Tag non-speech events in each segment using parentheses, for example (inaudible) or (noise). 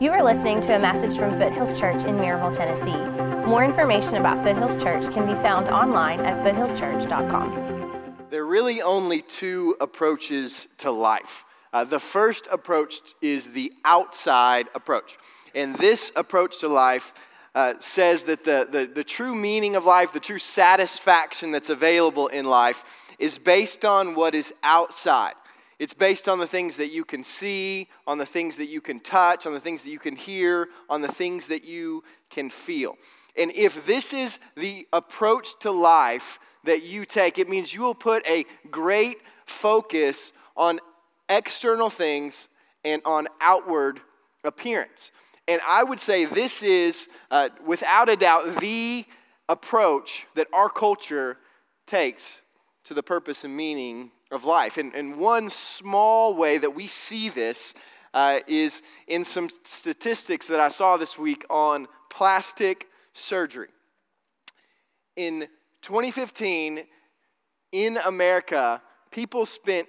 You are listening to a message from Foothills Church in Maryville, Tennessee. More information about Foothills Church can be found online at foothillschurch.com. There are really only two approaches to life. Uh, the first approach is the outside approach. And this approach to life uh, says that the, the, the true meaning of life, the true satisfaction that's available in life, is based on what is outside. It's based on the things that you can see, on the things that you can touch, on the things that you can hear, on the things that you can feel. And if this is the approach to life that you take, it means you will put a great focus on external things and on outward appearance. And I would say this is, uh, without a doubt, the approach that our culture takes to the purpose and meaning of life. And, and one small way that we see this uh, is in some statistics that I saw this week on plastic surgery. In 2015, in America, people spent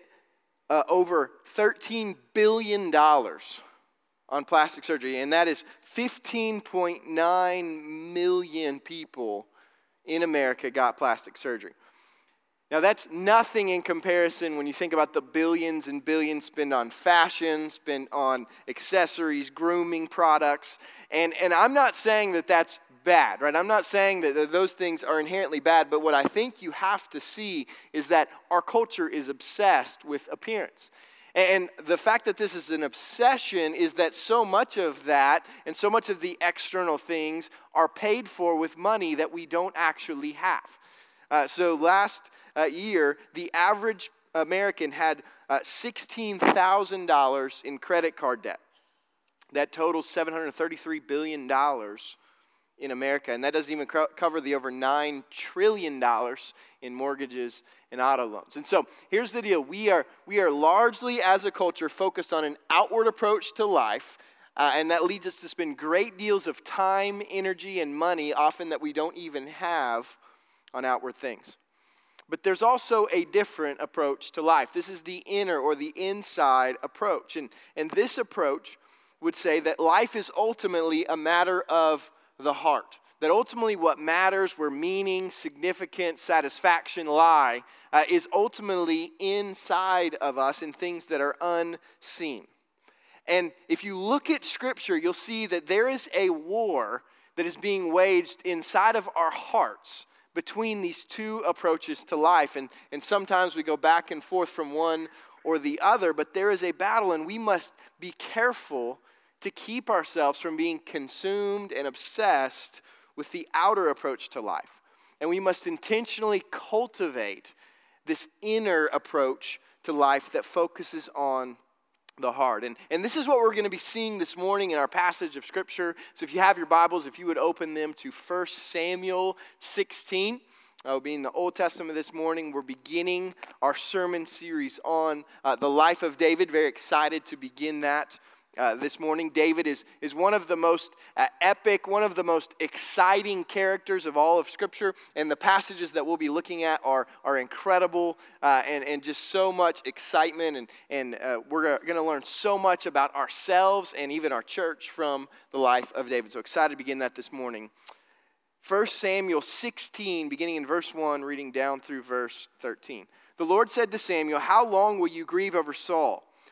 uh, over $13 billion on plastic surgery, and that is 15.9 million people in America got plastic surgery. Now, that's nothing in comparison when you think about the billions and billions spent on fashion, spent on accessories, grooming products. And, and I'm not saying that that's bad, right? I'm not saying that those things are inherently bad, but what I think you have to see is that our culture is obsessed with appearance. And the fact that this is an obsession is that so much of that and so much of the external things are paid for with money that we don't actually have. Uh, so last uh, year, the average American had uh, $16,000 in credit card debt. That totals $733 billion in America, and that doesn't even co- cover the over $9 trillion in mortgages and auto loans. And so here's the deal we are, we are largely, as a culture, focused on an outward approach to life. Uh, and that leads us to spend great deals of time, energy, and money, often that we don't even have on outward things. But there's also a different approach to life. This is the inner or the inside approach. And, and this approach would say that life is ultimately a matter of the heart. That ultimately, what matters, where meaning, significance, satisfaction lie, uh, is ultimately inside of us in things that are unseen. And if you look at Scripture, you'll see that there is a war that is being waged inside of our hearts between these two approaches to life. And, and sometimes we go back and forth from one or the other, but there is a battle, and we must be careful to keep ourselves from being consumed and obsessed with the outer approach to life. And we must intentionally cultivate this inner approach to life that focuses on the heart. And, and this is what we're going to be seeing this morning in our passage of Scripture. So if you have your Bibles, if you would open them to 1 Samuel 16. Uh, being the Old Testament this morning, we're beginning our sermon series on uh, the life of David. Very excited to begin that uh, this morning. David is, is one of the most uh, epic, one of the most exciting characters of all of Scripture, and the passages that we'll be looking at are, are incredible uh, and, and just so much excitement. And, and uh, we're going to learn so much about ourselves and even our church from the life of David. So excited to begin that this morning. 1 Samuel 16, beginning in verse 1, reading down through verse 13. The Lord said to Samuel, How long will you grieve over Saul?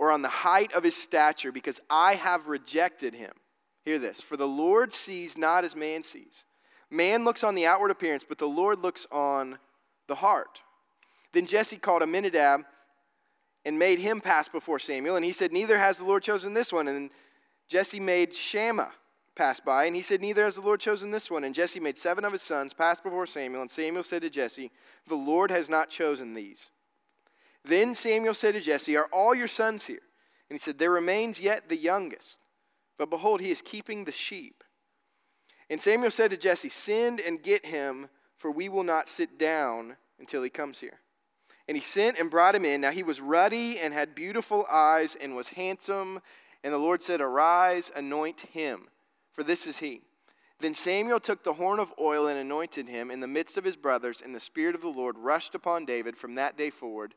or on the height of his stature, because I have rejected him. Hear this For the Lord sees not as man sees. Man looks on the outward appearance, but the Lord looks on the heart. Then Jesse called Abinadab and made him pass before Samuel. And he said, Neither has the Lord chosen this one. And Jesse made Shammah pass by. And he said, Neither has the Lord chosen this one. And Jesse made seven of his sons pass before Samuel. And Samuel said to Jesse, The Lord has not chosen these. Then Samuel said to Jesse, Are all your sons here? And he said, There remains yet the youngest. But behold, he is keeping the sheep. And Samuel said to Jesse, Send and get him, for we will not sit down until he comes here. And he sent and brought him in. Now he was ruddy and had beautiful eyes and was handsome. And the Lord said, Arise, anoint him, for this is he. Then Samuel took the horn of oil and anointed him in the midst of his brothers, and the Spirit of the Lord rushed upon David from that day forward.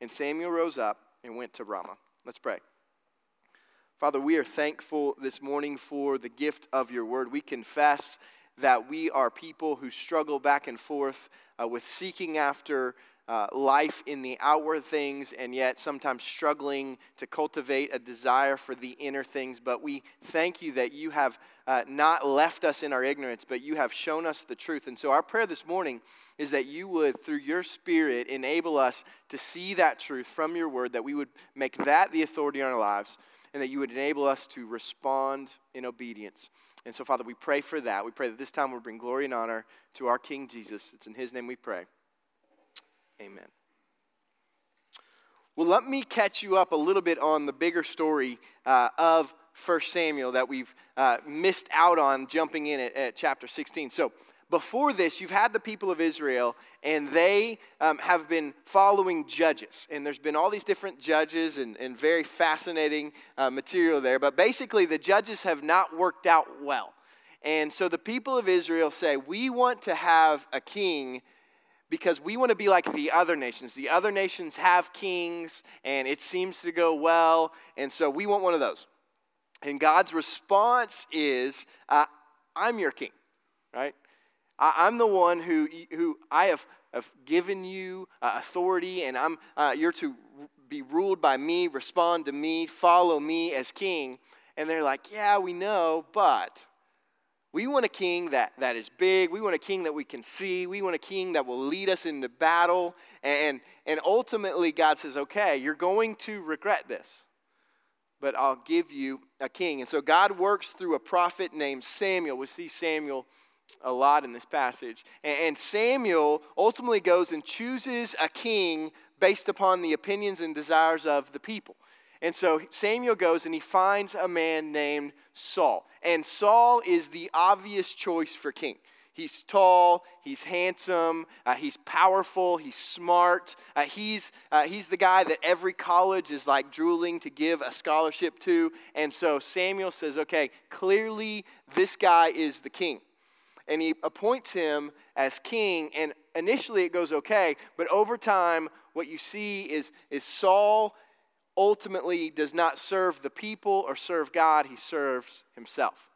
And Samuel rose up and went to Ramah. Let's pray. Father, we are thankful this morning for the gift of your word. We confess that we are people who struggle back and forth uh, with seeking after uh, life in the outward things and yet sometimes struggling to cultivate a desire for the inner things. But we thank you that you have uh, not left us in our ignorance, but you have shown us the truth. And so our prayer this morning is that you would, through your Spirit, enable us to see that truth from your word, that we would make that the authority in our lives, and that you would enable us to respond in obedience. And so, Father, we pray for that. We pray that this time we'll bring glory and honor to our King Jesus. It's in his name we pray. Amen. Well, let me catch you up a little bit on the bigger story uh, of 1 Samuel that we've uh, missed out on jumping in at, at, chapter 16. So, before this, you've had the people of Israel, and they um, have been following judges. And there's been all these different judges and, and very fascinating uh, material there. But basically, the judges have not worked out well. And so the people of Israel say, We want to have a king because we want to be like the other nations. The other nations have kings and it seems to go well, and so we want one of those. And God's response is, uh, I'm your king, right? I, am the one who, who I have, have given you uh, authority, and I'm, uh, you're to be ruled by me, respond to me, follow me as king. And they're like, Yeah, we know, but we want a king that, that is big. We want a king that we can see. We want a king that will lead us into battle. And, and ultimately, God says, okay, you're going to regret this, but I'll give you a king. And so God works through a prophet named Samuel. We see Samuel a lot in this passage. And, and Samuel ultimately goes and chooses a king based upon the opinions and desires of the people. And so Samuel goes and he finds a man named Saul. And Saul is the obvious choice for king. He's tall, he's handsome, uh, he's powerful, he's smart. Uh, he's, uh, he's the guy that every college is like drooling to give a scholarship to. And so Samuel says, okay, clearly this guy is the king. And he appoints him as king. And initially it goes okay, but over time, what you see is, is Saul ultimately does not serve the people or serve God, he serves himself.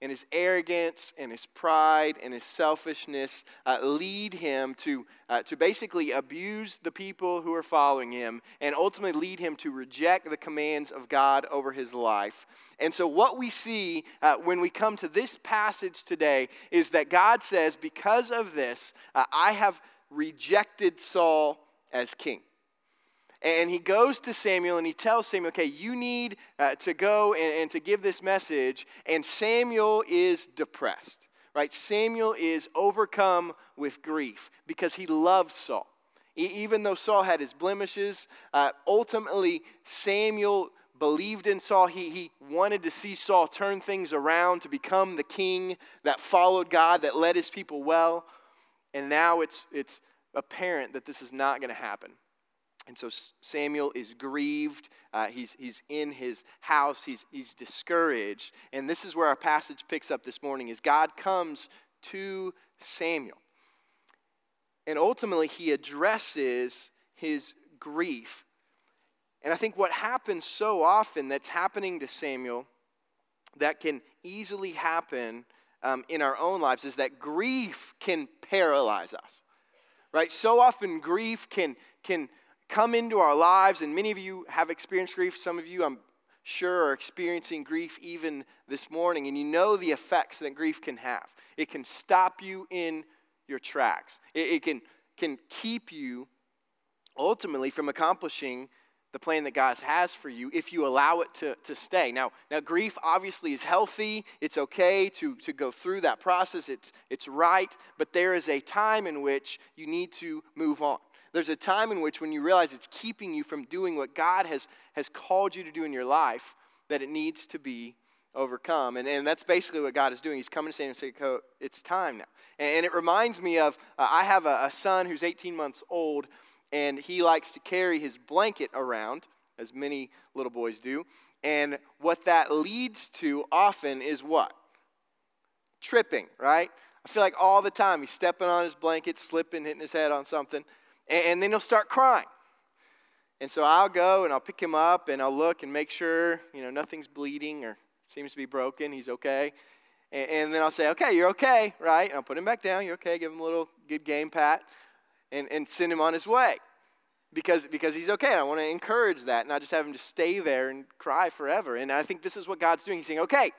And his arrogance and his pride and his selfishness uh, lead him to, uh, to basically abuse the people who are following him and ultimately lead him to reject the commands of God over his life. And so, what we see uh, when we come to this passage today is that God says, Because of this, uh, I have rejected Saul as king. And he goes to Samuel and he tells Samuel, okay, you need uh, to go and, and to give this message. And Samuel is depressed, right? Samuel is overcome with grief because he loves Saul. even though Saul had his blemishes, uh, ultimately Samuel believed in Saul. He, he wanted to see Saul turn things around to become the king that followed God, that led his people well. And now it's, it's apparent that this is not going to happen. And so Samuel is grieved. Uh, he's, he's in his house. He's, he's discouraged. And this is where our passage picks up this morning is God comes to Samuel. And ultimately, he addresses his grief. And I think what happens so often that's happening to Samuel that can easily happen um, in our own lives is that grief can paralyze us. Right? So often, grief can, can come into our lives, and many of you have experienced grief. Some of you, I'm sure are experiencing grief even this morning, and you know the effects that grief can have. It can stop you in your tracks, it, it can, can keep you ultimately from accomplishing the plan that God has for you if you allow it to, to stay. Now, now, grief obviously is healthy. It's okay to, to go through that process, it's, it's right, but there is a time in which you need to move on. There's a time in which, when you realize it's keeping you from doing what God has, has called you to do in your life, that it needs to be overcome. And, and that's basically what God is doing. He's coming to and say, it's time now. And, and it reminds me of uh, I have a, a son who's 18 months old, and he likes to carry his blanket around, as many little boys do. And what that leads to often is what? Tripping, right? I feel like all the time he's stepping on his blanket, slipping, hitting his head on something, and, and then he'll start crying. And so I'll go and I'll pick him up and I'll look and make sure, you know, nothing's bleeding or seems to be broken. He's okay. And, and then I'll say, okay, you're okay, right? And I'll put him back down. You're okay. Give him a little good game pat and, and send him on his way because, because he's okay. And I want to encourage that, not just have him just stay there and cry forever. And I think this is what God's doing. He's saying, okay,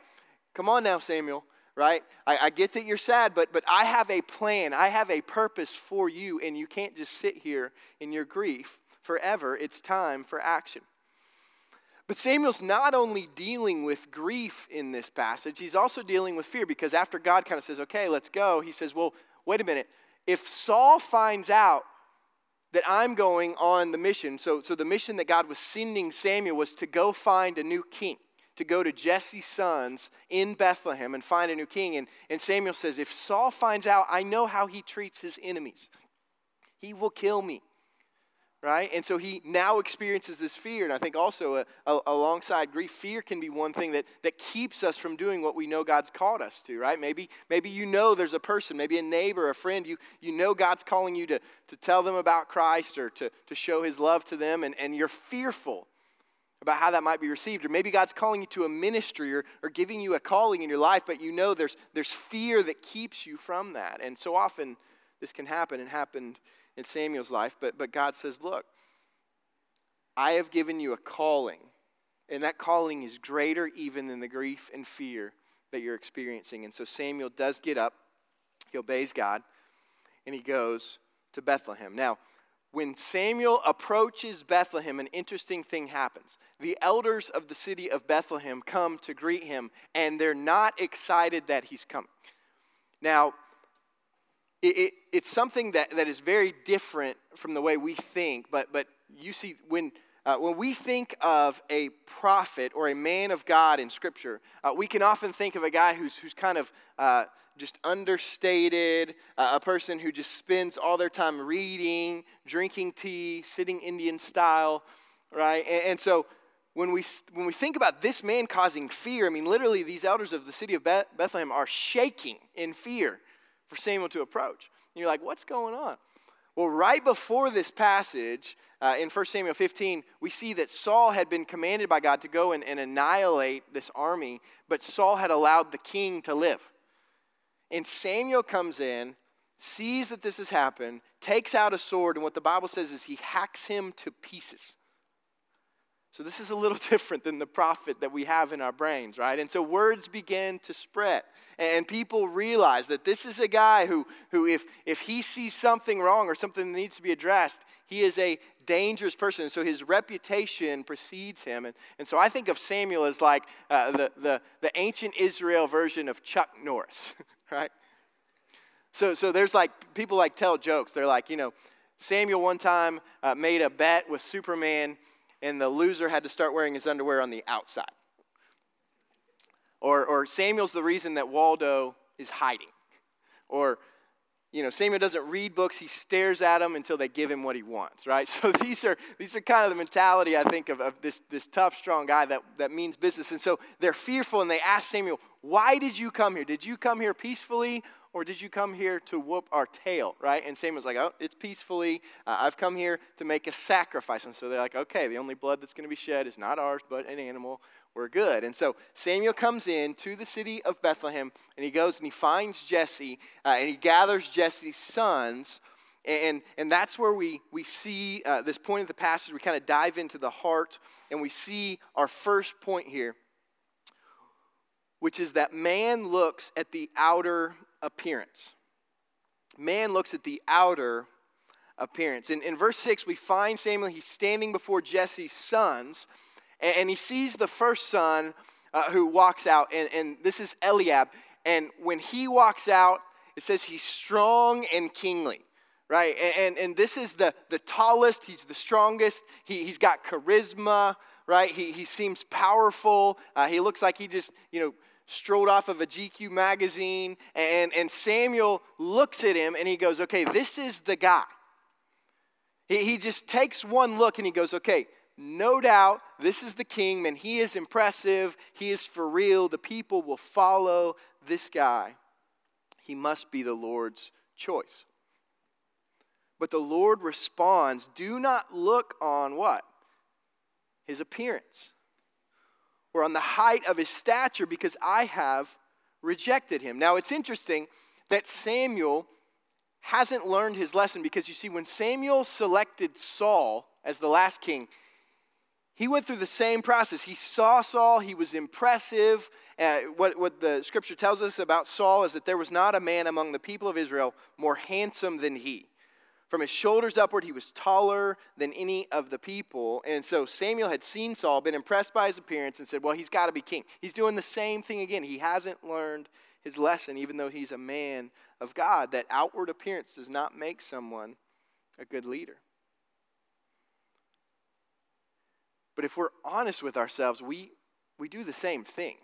come on now, Samuel, right? I, I get that you're sad, but, but I have a plan. I have a purpose for you, and you can't just sit here in your grief forever. It's time for action. But Samuel's not only dealing with grief in this passage, he's also dealing with fear because after God kind of says, okay, let's go, he says, well, wait a minute if Saul finds out that I'm going on the mission, so, so the mission that God was sending Samuel was to go find a new king, to go to Jesse's sons in Bethlehem and find a new king. And, and Samuel says, If Saul finds out, I know how he treats his enemies. He will kill me right? And so he now experiences this fear. And I think also a, a, alongside grief, fear can be one thing that, that keeps us from doing what we know God's called us to, right? Maybe, maybe you know there's a person, maybe a neighbor, a friend, you, you know God's calling you to, to tell them about Christ or to, to show his love to them, and, and you're fearful about how that might be received. Or maybe God's calling you to a ministry or, or giving you a calling in your life, but you know there's, there's fear that keeps you from that. And so often this can happen and happened in Samuel's life, but, but God says, Look, I have given you a calling, and that calling is greater even than the grief and fear that you're experiencing. And so Samuel does get up, he obeys God, and he goes to Bethlehem. Now, when Samuel approaches Bethlehem, an interesting thing happens. The elders of the city of Bethlehem come to greet him, and they're not excited that he's coming. Now, it, it, it's something that, that is very different from the way we think, but, but you see, when, uh, when we think of a prophet or a man of God in Scripture, uh, we can often think of a guy who's, who's kind of uh, just understated, uh, a person who just spends all their time reading, drinking tea, sitting Indian style, right? And, and so when we, when we think about this man causing fear, I mean, literally, these elders of the city of Bethlehem are shaking in fear for Samuel to approach. And you're like, what's going on? Well, right before this passage uh, in 1 Samuel 15, we see that Saul had been commanded by God to go and, and annihilate this army, but Saul had allowed the king to live. And Samuel comes in, sees that this has happened, takes out a sword, and what the Bible says is he hacks him to pieces. So, this is a little (laughs) different than the prophet that we have in our brains, right? And so, words begin to spread. And people realize that this is a guy who, who if, if he sees something wrong or something that needs to be addressed, he is a dangerous person. And so, his reputation precedes him. And, and so, I think of Samuel as like uh, the, the, the ancient Israel version of Chuck Norris, (laughs) right? So, so, there's like people like tell jokes. They're like, you know, Samuel one time uh, made a bet with Superman and the loser had to start wearing his underwear on the outside. Or, or Samuel's the reason that Waldo is hiding. Or, you know, Samuel doesn't read books, he stares at them until they give him what he wants, right? (laughs) So these are, these are kind of the mentality, I think, of, of this, this tough, strong guy that, that means business. And so they're fearful and they ask Samuel, Why did you come here? Did you come here peacefully or did you come here to whoop our tail, right? And Samuel's like, oh, it's peacefully. Uh, I've come here to make a sacrifice. And so they're like, okay, the only blood that's going to be shed is not ours, but an animal. We're good. And so Samuel comes in to the city of Bethlehem, and he goes and he finds Jesse, uh, and he gathers Jesse's sons. And, and that's where we, we see uh, this point of the passage. We kind of dive into the heart and we see our first point here, which is that man looks at the outer appearance. Man looks at the outer appearance. In, in verse 6, we find Samuel, he's standing before Jesse's sons, and, and he sees the first son uh, who walks out, and, and this is Eliab. And when he walks out, it says he's strong and kingly right? And, and, this is the, the tallest, he's the strongest, he, he's got charisma, right? He, he seems powerful. Uh, he looks like he just, you know, strolled off of a GQ magazine. And, and Samuel looks at him and he goes, okay, this is the guy. He, he just takes one look and he goes, okay, no doubt this is the king, man. He is impressive. He is for real. The people will follow this guy. He must be the Lord's choice. But the Lord responds do not look on what? His appearance or on the height of his stature because I have rejected him. Now it's interesting that Samuel hasn't learned his lesson because you see, when Samuel selected Saul as the last king, he went through the same process. He saw Saul, he was impressive. Uh, what, what the scripture tells us about Saul is that there was not a man among the people of Israel more handsome than he. From his shoulders upward, he was taller than any of the people. And so Samuel had seen Saul, been impressed by his appearance, and said, Well, he's got to be king. He's doing the same thing again. He hasn't learned his lesson, even though he's a man of God, that outward appearance does not make someone a good leader. But if we're honest with ourselves, we, we do the same thing.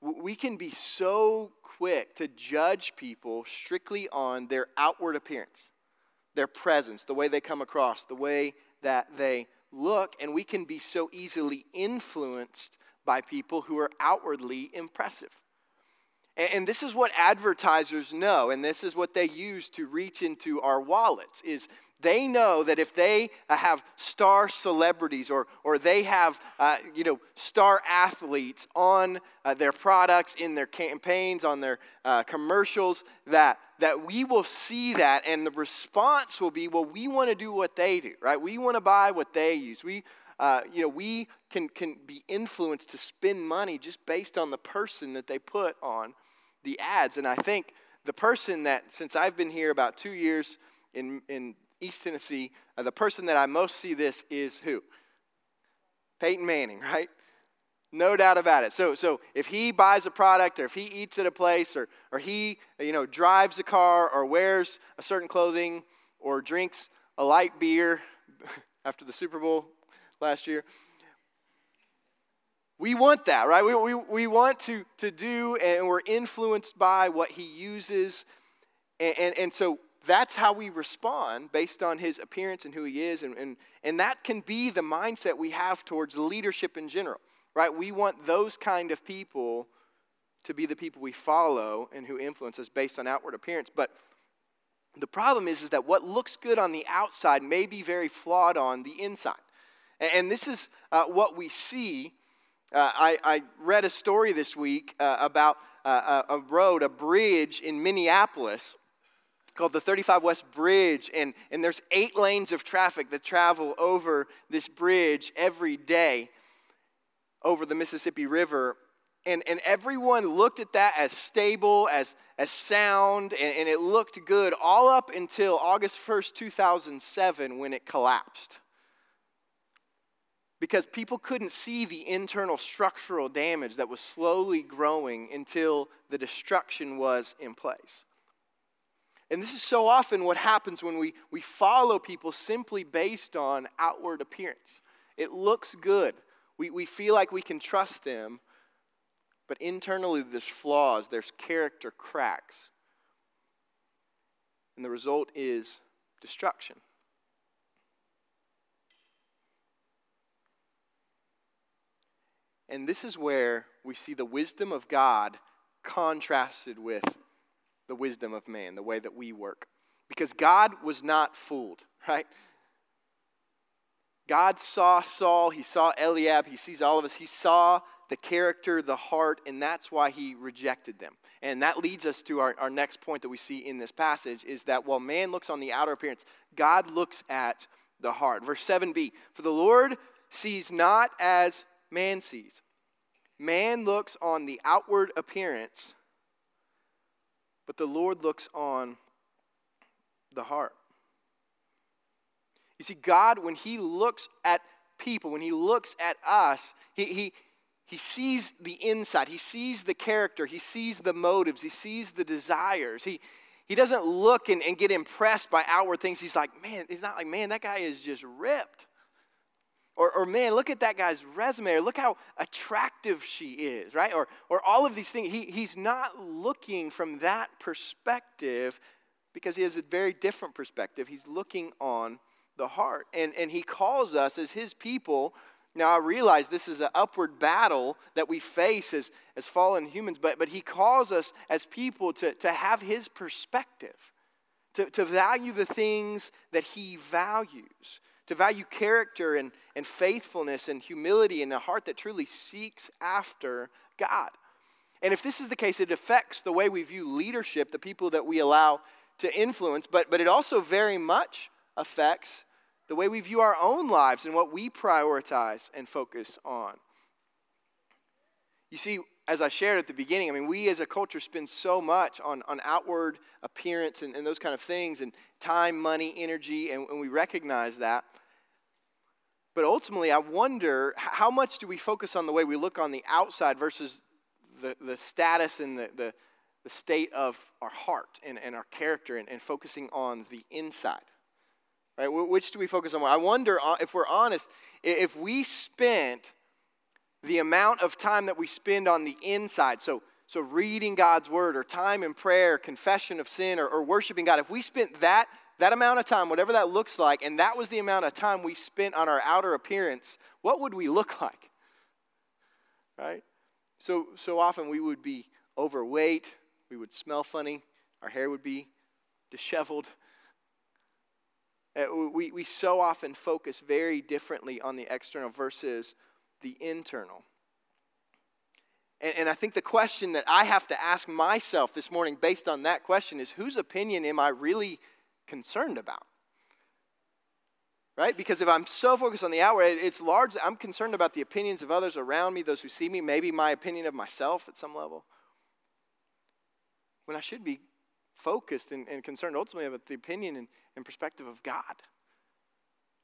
We can be so quick to judge people strictly on their outward appearance, their presence, the way they come across, the way that they look, and we can be so easily influenced by people who are outwardly impressive. And, this is what advertisers know, and this is what they use to reach into our wallets is they know that if they uh, have star celebrities or, or they have uh, you know, star athletes on uh, their products, in their campaigns, on their uh, commercials, that, that we will see that and the response will be, well, we want to do what they do, right? We want to buy what they use. We, uh, you know, we can, can be influenced to spend money just based on the person that they put on the ads. And I think the person that, since I've been here about two years in, in East Tennessee, uh, the person that I most see this is who? Peyton Manning, (laughs) right? No doubt about it. So, so if he buys a product or if he eats at a place or, or he you know, drives a car or wears a certain clothing or drinks a light beer (laughs) after the Super Bowl last year, we want that, right? We, we, we want to, to do, and we're influenced by what he uses. And, and, and so that's how we respond based on his appearance and who he is. And, and, and that can be the mindset we have towards leadership in general, right? We want those kind of people to be the people we follow and who influence us based on outward appearance. But the problem is, is that what looks good on the outside may be very flawed on the inside. And, and this is uh, what we see. Uh, I, I, read a story this week uh, about uh, a road, a bridge in Minneapolis called the 35 West Bridge, and, and there's eight lanes of traffic that travel over this bridge every day over the Mississippi River. And, and everyone looked at that as stable, as, as sound, and, and it looked good all up until August 1st, 2007, when it collapsed. Because people couldn't see the internal structural damage that was slowly growing until the destruction was in place. And this is so often what happens when we, we follow people simply based on outward appearance. It looks good. We, we feel like we can trust them, but internally there's flaws, there's character cracks. And the result is destruction. And this is where we see the wisdom of God contrasted with the wisdom of man, the way that we work. Because God was not fooled, (laughs) right? God saw Saul, he saw Eliab, he sees all of us. He saw the character, the heart, and that's why he rejected them. And that leads us to our, our next point that we see in this passage is that while man looks on the outer appearance, God looks at the heart. Verse 7b For the Lord sees not as man sees. Man looks on the outward appearance, but the Lord looks on the heart. You see, God, when He looks at people, when He looks at us, He, he, he sees the inside, He sees the character, He sees the motives, He sees the desires. He, he doesn't look and, and get impressed by outward things. He's like, man, he's not like, man, that guy is just ripped. Or, or man, look at that guy's resume, or look how attractive she is, right? Or, or all of these things. He, he's not looking from that perspective because he has a very different perspective. He's looking on the heart. And, and he calls us as his people. Now, I realize this is an upward battle that we face as, as fallen humans, but, but he calls us as people to, to have his perspective, to, to value the things that he values, to value character and, and faithfulness and humility and a heart that truly seeks after God. And if this is the case, it affects the way we view leadership, the people that we allow to influence, but, but it also very much affects the way we view our own lives and what we prioritize and focus on. You see, as I shared at the beginning, I mean, we as a culture spend so much on, on outward appearance and, and those kind of things, and time, money, energy, and, and we recognize that. But ultimately, I wonder how much do we focus on the way we look on the outside versus the, the status and the, the, the state of our heart and, and our character and, and focusing on the inside? Right? Which do we focus on? I wonder uh, if we're honest, if we spent the amount of time that we spend on the inside, so, so reading God's word or time in prayer, confession of sin, or, or worshiping God, if we spent that, that amount of time, whatever that looks like, and that was the amount of time we spent on our outer appearance, what would we look (laughs) like? Right? So, so often we would be overweight, we would smell funny, our hair would be disheveled, uh, we, we so often focus very differently on the external versus the internal. And, and I think the question that I have to ask myself this morning based on that question is whose opinion am I really concerned about? Right? Because if I'm so focused on the outward, it's largely, I'm concerned about the opinions of others around me, those who see me, maybe my opinion of myself at some level. When I should be focused and, and concerned ultimately about the opinion and, and perspective of God.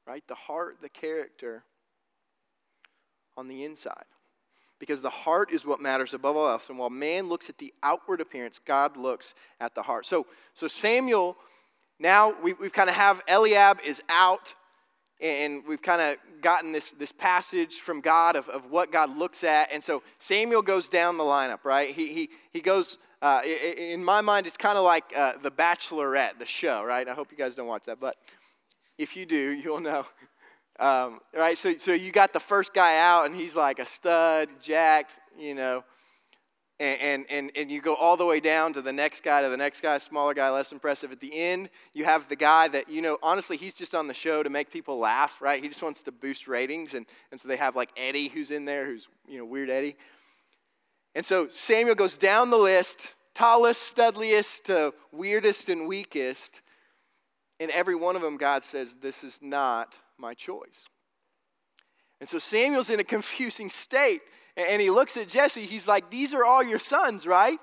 Right? The heart, the character on the inside. Because the heart is what matters above all else. And while man looks at the outward appearance, God looks at the heart. So, so Samuel, now we, we've kind of have Eliab is out and we've kind of gotten this, this passage from God of, of what God looks at. And so Samuel goes down the lineup, right? He, he, he goes, uh, in my mind, it's kind of like uh, The Bachelorette, the show, right? I hope you guys don't watch that, but if you do, you'll know. (laughs) Um, right? So, so you got the first guy out, and he's like a stud, jacked, you know, and, and, and you go all the way down to the next guy, to the next guy, smaller guy, less impressive. At the end, you have the guy that, you know, honestly, he's just on the show to make people laugh, right? He just wants to boost ratings. And, and so they have like Eddie who's in there, who's, you know, weird Eddie. And so Samuel goes down the list, tallest, studliest to weirdest and weakest. And every one of them, God says, This is not my choice. And so Samuel's in a confusing state and he looks at Jesse. He's like, These are all your sons, right?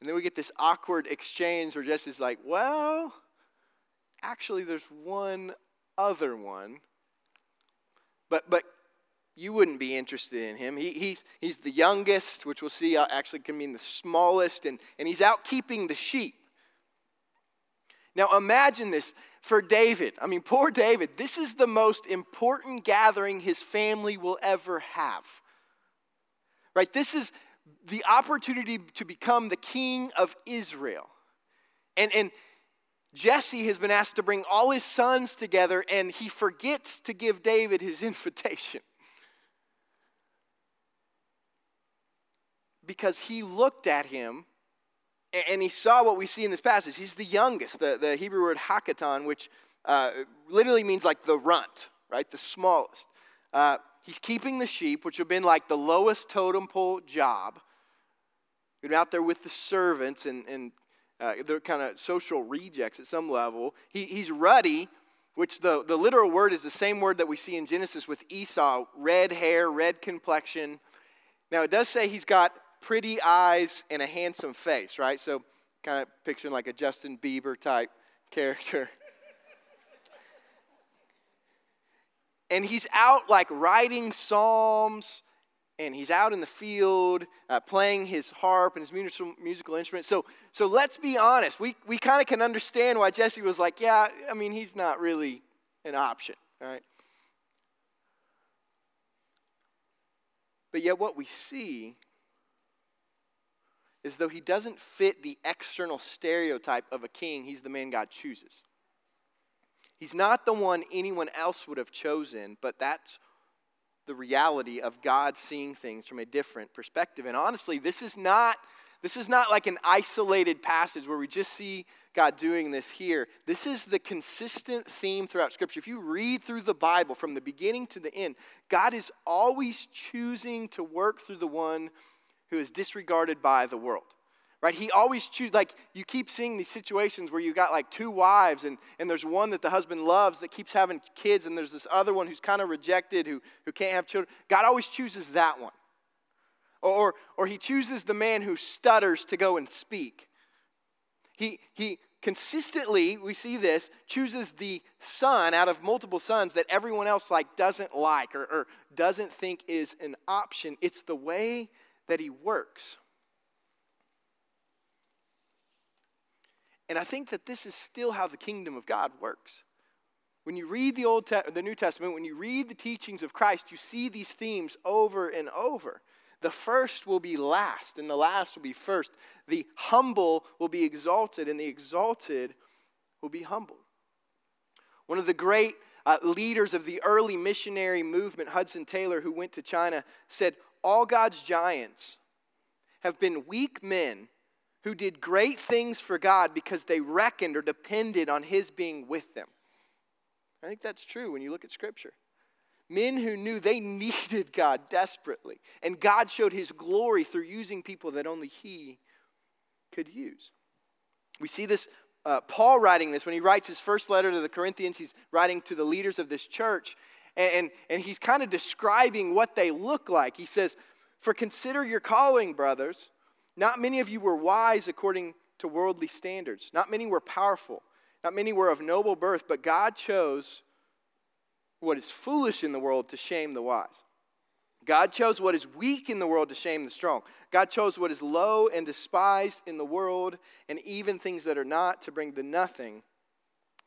And then we get this awkward exchange where Jesse's like, Well, actually, there's one other one. But, but you wouldn't be interested in him. He, he's, he's the youngest, which we'll see uh, actually can mean the smallest, and, and he's out keeping the sheep. Now imagine this for David. I mean, poor David. This is the most important gathering his family will ever have. Right? This is the opportunity to become the king of Israel. And, and Jesse has been asked to bring all his sons together, and he forgets to give David his (laughs) invitation. Because he looked at him and he saw what we see in this passage. He's the youngest, the, the Hebrew word hakaton, which uh, literally means like the runt, right? The smallest. Uh, he's keeping the sheep, which have been like the lowest totem pole job. He's out there with the servants and, and uh, they're kind of social rejects at some level. He, he's ruddy, which the, the literal word is the same word that we see in Genesis with Esau red hair, red complexion. Now, it does say he's got pretty eyes and a handsome face, right? So, kind of picturing like a Justin Bieber type character. and he's out like writing psalms and he's out in the field uh, playing his harp and his musical, musical instrument. So, so let's be honest. We, we kind of can understand why Jesse was like, yeah, I mean, he's not really an option, right? But yet, what we see is though he doesn't fit the external stereotype of a king, he's the man God chooses. He's not the one anyone else would have chosen, but that's the reality of God seeing things from a different perspective. And honestly, this is not this is not like an isolated passage where we just see God doing this here. This is the consistent theme throughout Scripture. If you read through the Bible from the beginning to the end, God is always choosing to work through the one who is disregarded by the world right? He always choose like you keep seeing these situations where you got like two wives and, and there's one that the husband loves that keeps having kids and there's this other one who's kind of rejected who, who can't have children. God always chooses that one. Or, or, or he chooses the man who stutters to go and speak. He, he consistently we see this chooses the son out of multiple sons that everyone else like doesn't like or, or doesn't think is an option. It's the way that he works And I think that this is still how the kingdom of God works. When you read the Old Te- the New Testament, when you read the teachings of Christ, you see these themes over and over. The first will be last, and the last will be first. The humble will be exalted, and the exalted will be humbled. One of the great uh, leaders of the early missionary movement, Hudson Taylor, who went to China, said, All God's giants have been weak men who did great things for God because they reckoned or depended on His being with them. I think that's true when you look at Scripture. Men who knew they (laughs) needed God desperately, and God showed His glory through using people that only He could use. We see this, uh, Paul writing this when he writes his first letter to the Corinthians, he's writing to the leaders of this church, and, and, and he's kind of describing what they look like. He says, For consider your calling, brothers. Not many of you were wise according to worldly standards. Not many were powerful. Not many were of noble birth, but God chose what is foolish in the world to shame the wise. God chose what is weak in the world to shame the strong. God chose what is low and despised in the world, and even things that are not, to bring the nothing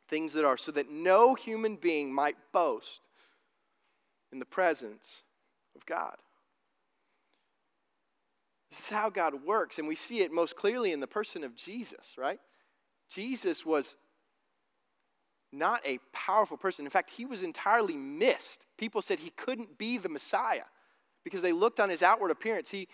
things that are, so that no human being might boast in the presence of God. This is how God works, and we see it most clearly in the person of Jesus, right? Jesus was not a powerful person. In fact, he was entirely missed. People said he couldn't be the Messiah because they looked on his outward appearance. He,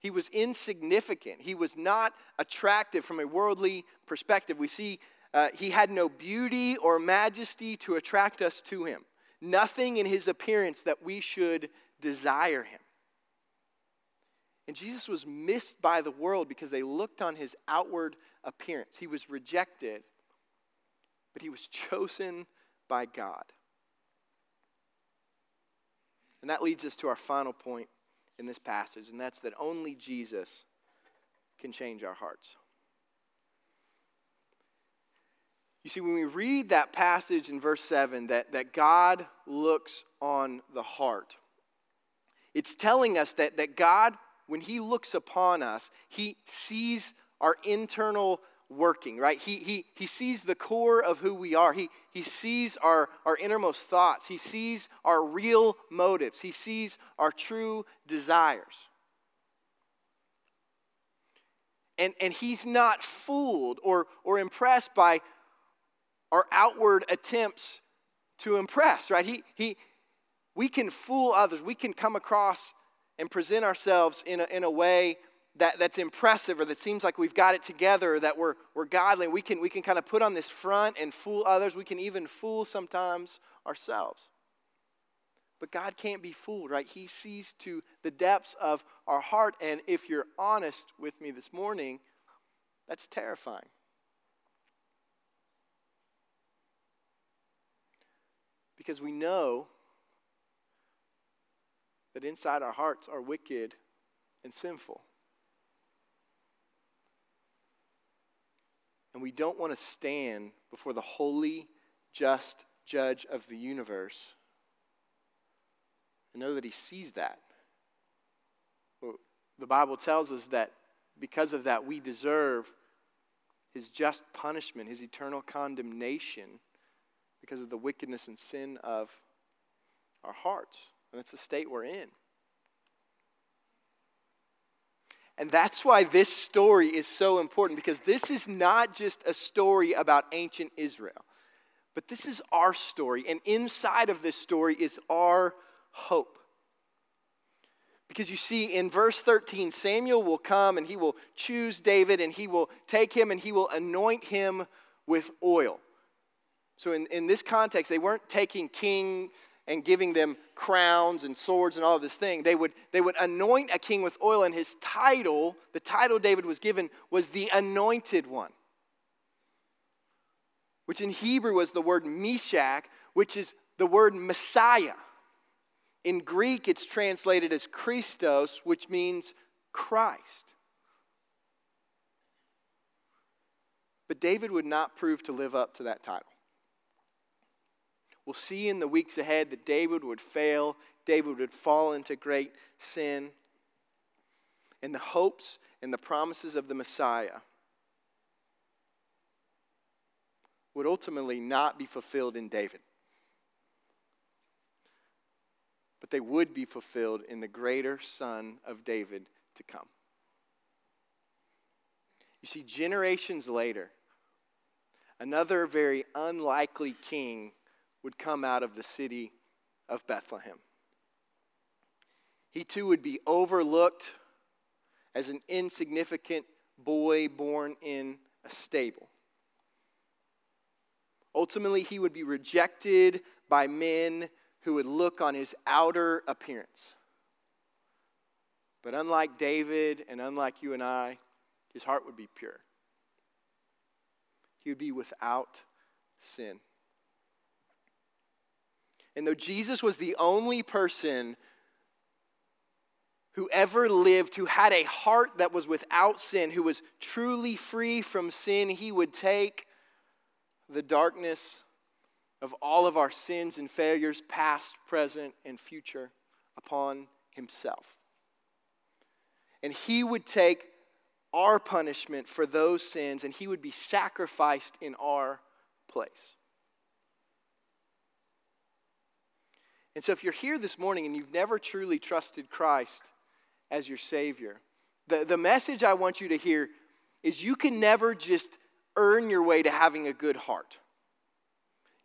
he was insignificant, he was not attractive from a worldly perspective. We see uh, he had no beauty or majesty to attract us to him, nothing in his appearance that we should desire him. And Jesus was missed by the world because they looked on his outward appearance. He was rejected, but he was chosen by God. And that leads us to our final point in this passage, and that's that only Jesus can change our hearts. You see, when we read that passage in verse 7, that, that God looks on the heart, it's telling us that, that God when he looks upon us, he sees our internal working, right? He, he, he sees the core of who we are. He, he sees our, our innermost thoughts. He sees our real motives. He sees our true desires. And, and he's not fooled or, or impressed by our outward attempts to impress, right? He, he, we can fool others. We can come across and present ourselves in a, in a way that, that's impressive or that seems like we've got it together or that we're, we're godly. We can, we can kind of put on this front and fool others. We can even fool sometimes ourselves. But God can't be fooled, right? He sees to the depths of our heart. And if you're honest with me this morning, that's terrifying. Because we know that inside our hearts are wicked and sinful. And we don't want to stand before the holy, just judge of the universe and know that he sees that. The Bible tells us that because of that, we deserve his just punishment, his eternal condemnation, because of the wickedness and sin of our hearts. And that's the state we're in. And that's why this story is so important because this is not just a story about ancient Israel, but this is our story. And inside of this story is our hope. Because you see, in verse 13, Samuel will come and he will choose David and he will take him and he will anoint him with oil. So, in, in this context, they weren't taking king and giving them crowns and swords and all this thing. They would, they would anoint a king with oil, and his title, the title David was given, was the anointed one, which in Hebrew was the word Mashiach, which is the word Messiah. In Greek, it's translated as Christos, which means Christ. But David would not prove to live up to that title. We'll see in the weeks ahead that David would fail, David would fall into great sin. And the hopes and the promises of the Messiah would ultimately not be fulfilled in David. But they would be fulfilled in the greater Son of David to come. You see, generations later, another very unlikely king would come out of the city of Bethlehem. He too would be overlooked as an insignificant boy born in a stable. Ultimately, he would be rejected by men who would look on his outer appearance. But unlike David and unlike you and I, his heart would be pure. He would be without sin. And though Jesus was the only person who ever lived who had a heart that was without sin, who was truly free from sin, he would take the darkness of all of our sins and failures, past, present, and future, upon himself. And he would take our punishment for those sins and he would be sacrificed in our place. And so, if you're here this morning and you've never truly trusted Christ as your Savior, the, the message I want you to hear is you can never just earn your way to having a good heart.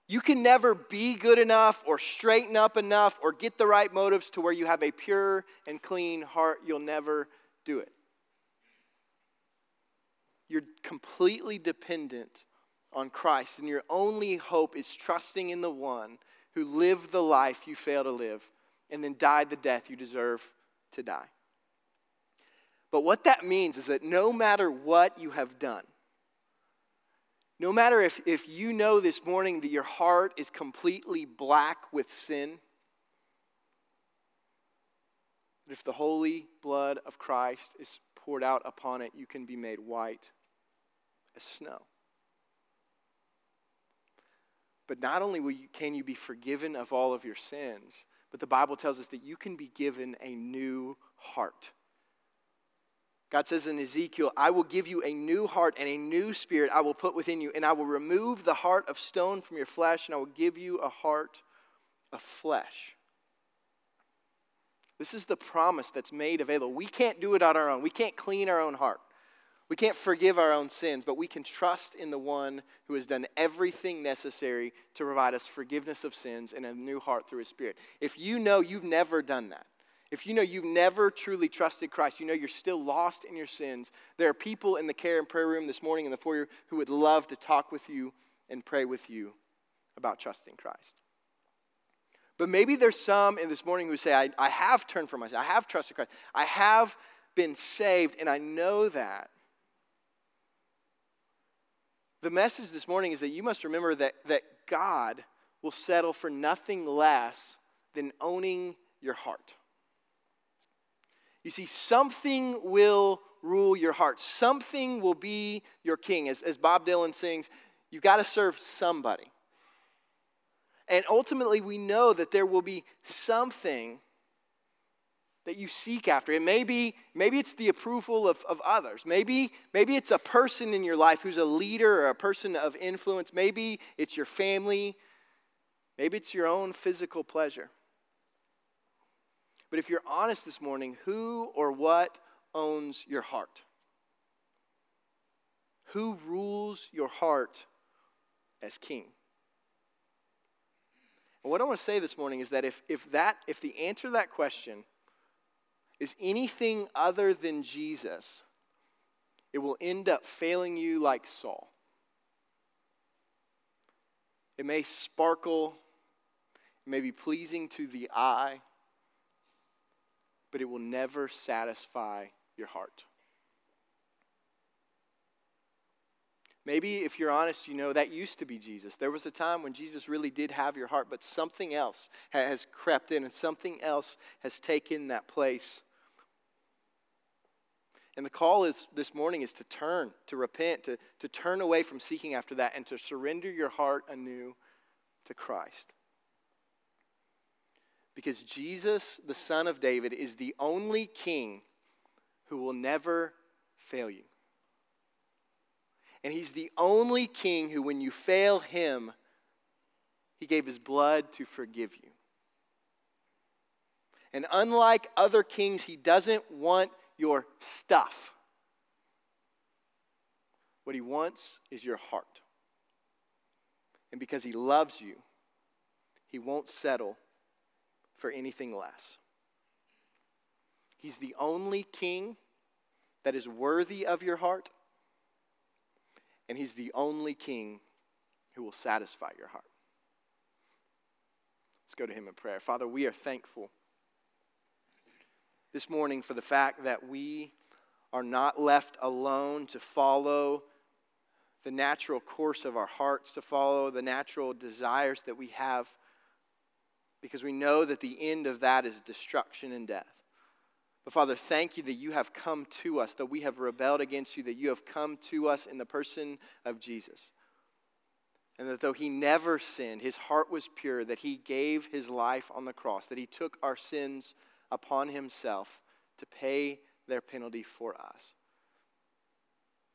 You can never be good enough or straighten up enough or get the right motives to where you have a pure and clean heart. You'll never do it. You're completely dependent on Christ, and your only hope is trusting in the one who lived the life you fail to live and then died the death you deserve to die. But what that means is that no matter what you have done, no matter if, if you know this morning that your heart is completely black with sin, if the holy blood of Christ is poured out upon it, you can be made white as snow. But not only you, can you be forgiven of all of your sins, but the Bible tells us that you can be given a new heart. God says in Ezekiel, I will give you a new heart and a new spirit I will put within you, and I will remove the heart of stone from your flesh, and I will give you a heart of flesh. This is the promise that's made available. We can't do it on our own. We can't clean our own heart. We can't forgive our own sins, but we can trust in the one who has done everything necessary to provide us forgiveness of sins and a new heart through his spirit. If you know you've never done that, if you know you've never truly trusted Christ, you know you're still lost in your sins, there are people in the care and prayer room this morning in the foyer who would love to talk with you and pray with you about trusting Christ. But maybe there's some in this morning who say, I, I have turned from myself. I have trusted Christ. I have been saved, and I know that. The message this morning is that you must remember that, that God will settle for nothing less than owning your heart. You see, something will rule your heart, something will be your king. As, as Bob Dylan sings, you've got to serve somebody. And ultimately, we know that there will be something that you seek after. It may be, maybe it's the approval of, of others. Maybe, maybe it's a person in your life who's a leader or a person of influence. Maybe it's your family. Maybe it's your own physical pleasure. But if you're honest this morning, who or what owns your heart? Who rules your heart as king? And what I want to say this morning is that if, if, that, if the answer to that question is anything other than Jesus, it will end up failing you like Saul. It may sparkle, it may be pleasing to the eye, but it will never satisfy your heart. Maybe if you're honest, you know that used to be Jesus. There was a time when Jesus really did have your heart, but something else has crept in and something else has taken that place. And the call is this morning is to turn, to repent, to, to turn away from seeking after that, and to surrender your heart anew to Christ. Because Jesus, the Son of David, is the only king who will never fail you. And he's the only king who, when you fail him, he gave his blood to forgive you. And unlike other kings, he doesn't want your stuff. What he wants is your heart. And because he loves you, he won't settle for anything less. He's the only king that is worthy of your heart and He's the only King who will satisfy your heart. Let's go to Him in prayer. Father, we are thankful this morning for the fact that we are not left alone to follow the natural course of our hearts, to follow the natural desires that we have, because we know that the end of that is destruction and death. But Father, thank you that you have come to us, that we have rebelled against you, that you have come to us in the person of Jesus. And that though he never sinned, his heart was pure, that he gave his life on the cross, that he took our sins upon himself to pay their penalty for us.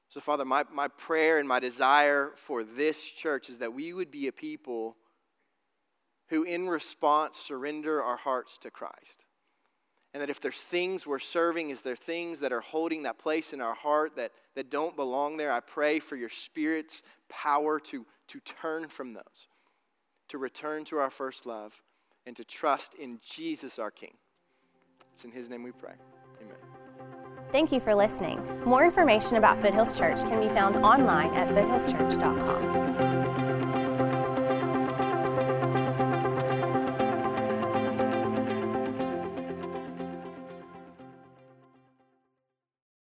So, Father, my, my prayer and my desire for this church is that we would be a people who, in response, surrender our hearts to Christ. And that if there's things we're serving, is there things that are holding that place in our heart that, that don't belong there? I pray for your Spirit's power to, to turn from those, to return to our first love, and to trust in Jesus our King. It's in His name we pray. Amen. Thank you for listening. More information about Foothills Church can be found online at foothillschurch.com.